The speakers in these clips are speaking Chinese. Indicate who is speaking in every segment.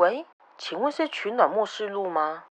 Speaker 1: 喂，请问是取暖末世录吗？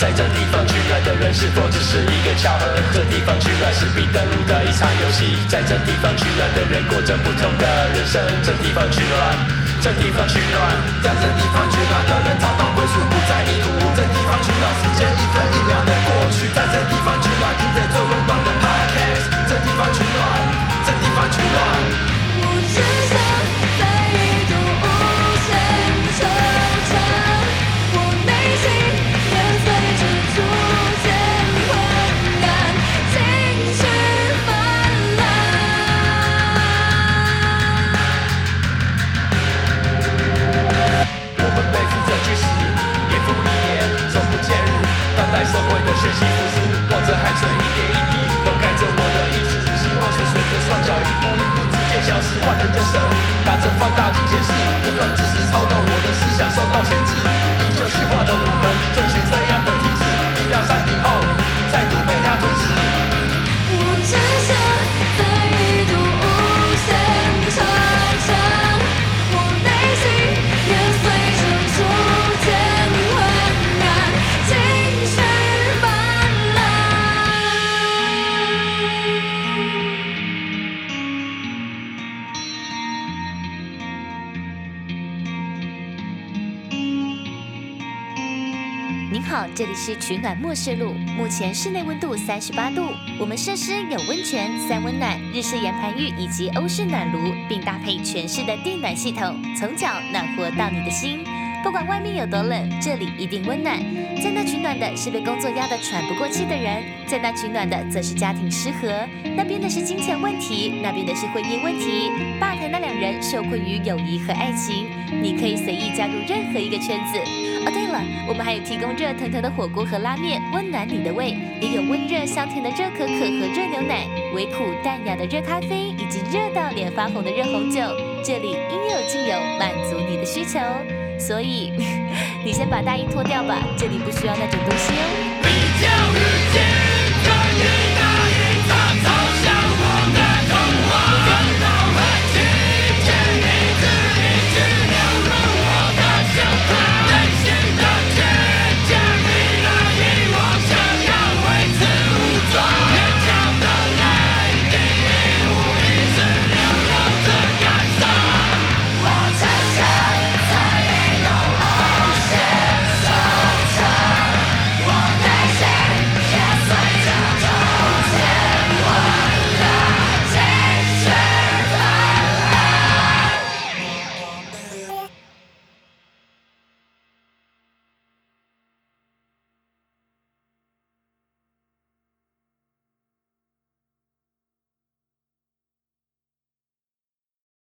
Speaker 2: 在这地方取暖的人是否只是一个巧合？这地方取暖是必登录的一场游戏。在这地方取暖的人过着不同的人生。这地方取暖，这地方取暖，在这地方取暖的人找到归属，不在意
Speaker 3: 您好，这里是取暖末世路，目前室内温度三十八度，我们设施有温泉、三温暖、日式岩盘浴以及欧式暖炉，并搭配全市的地暖系统，从脚暖和到你的心。不管外面有多冷，这里一定温暖。在那取暖的是被工作压得喘不过气的人，在那取暖的则是家庭失和，那边的是金钱问题，那边的是婚姻问题。吧台那两人受困于友谊和爱情，你可以随意加入任何一个圈子。哦，对了，我们还有提供热腾腾的火锅和拉面，温暖你的胃；也有温热香甜的热可可和热牛奶，微苦淡雅的热咖啡，以及热到脸发红的热红酒。这里应有尽有，满足你的需求。所以，你先把大衣脱掉吧，这里不需要那种东西哦。
Speaker 2: 比较日间。